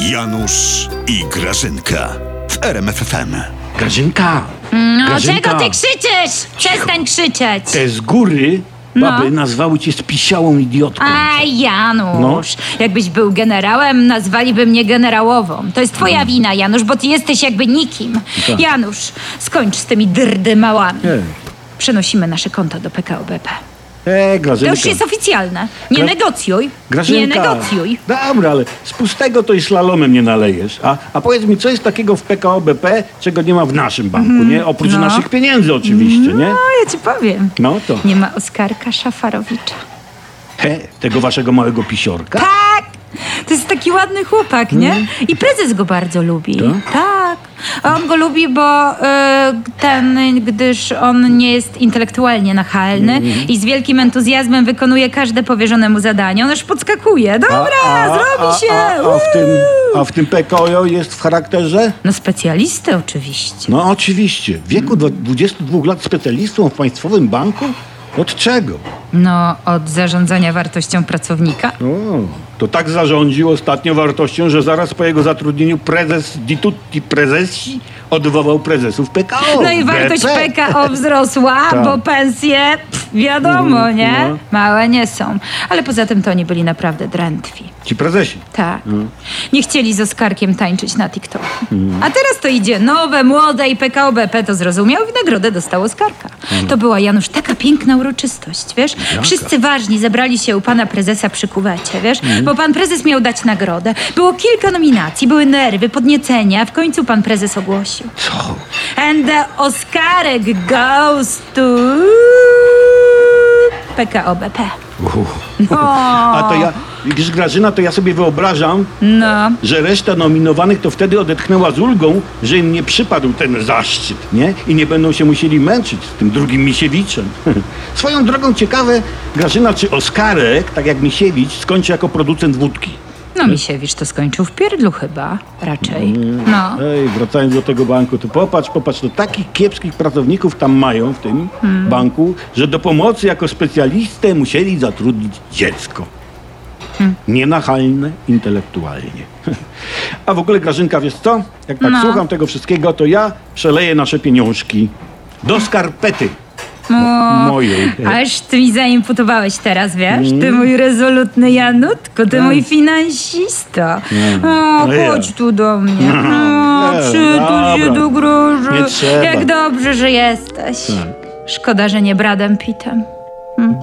Janusz i Grażynka w RMFFM. Grażynka! No Grażynka, czego ty krzyczysz? Przestań krzyczeć. Te z góry baby nazwały cię spisiałą idiotką. Aj, Janusz. No. Jakbyś był generałem, nazwaliby mnie generałową. To jest twoja wina, Janusz, bo ty jesteś jakby nikim. tak. Janusz, skończ z tymi drdymałami. Ej, Przenosimy nasze konto do PKO BP. To Grażynka. już jest oficjalne. Nie Gra- negocjuj. Nie Grażynka. negocjuj. Dobra, ale z pustego to i slalomem nie nalejesz. A, a powiedz mi, co jest takiego w PKO BP, czego nie ma w naszym banku, nie? Oprócz no. naszych pieniędzy oczywiście, nie? No, ja ci powiem. No to. Nie ma Oskarka Szafarowicza. He, tego waszego małego pisiorka? Tak! To jest taki ładny chłopak, nie? I prezes go bardzo lubi. Mm. Tak? Tak. A on go lubi, bo y, ten, gdyż on nie jest intelektualnie nachalny Mm. i z wielkim entuzjazmem wykonuje każde powierzone mu zadanie. On aż podskakuje. Dobra, zrobi się! A, a, a, w tym, a w tym PKO jest w charakterze? No specjalisty oczywiście. No oczywiście. W wieku dwa- 22 lat specjalistą w państwowym banku? Od czego? No, od zarządzania wartością pracownika. O, to tak zarządził ostatnio wartością, że zaraz po jego zatrudnieniu prezes di tutti prezesi odwołał prezesów PKO. No i wartość BP. PKO wzrosła, Tak. bo pensje, pff, wiadomo, Mhm, nie? no. Małe nie są. Ale poza tym to oni byli naprawdę drętwi. Ci prezesi. Tak. Nie chcieli z Oskarkiem tańczyć na TikToku. Mhm. A teraz to idzie nowe, młode i PKO BP to zrozumiał i nagrodę dostał Oskarka. To była, Janusz, taka piękna uroczystość, wiesz? Wszyscy ważni zebrali się u pana prezesa przy kuwecie, wiesz? Mhm. Bo pan prezes miał dać nagrodę. Było kilka nominacji, były nerwy, podniecenia, a w końcu pan prezes ogłosił. Co? And the Oskarek goes to PKO BP. Uff. A to ja, widzisz Grażyna, to ja sobie wyobrażam, No. że reszta nominowanych to wtedy odetchnęła z ulgą, że im nie przypadł ten zaszczyt, nie? I nie będą się musieli męczyć z tym drugim Misiewiczem. Swoją drogą ciekawe, Grażyna, czy Oskarek, tak jak Misiewicz, skończy jako producent wódki? No Misiewicz to skończył w pierdlu chyba, raczej. No. Ej, wracając do tego banku, to popatrz, popatrz, to takich kiepskich pracowników tam mają w tym banku, że do pomocy jako specjalistę musieli zatrudnić dziecko. Nienachalne intelektualnie. A w ogóle, Grażynka, wiesz co? Jak tak No. słucham tego wszystkiego, to ja przeleję nasze pieniążki do skarpety O, mojej. Aż ty mi zaimputowałeś teraz, wiesz? Ty mój rezolutny Janutko, ty mój finansista. O, No chodź tu do mnie. O, Nie, przytul się do trzeba. Jak dobrze, że jesteś. Tak. Szkoda, że nie Bradem Pittem. Hm?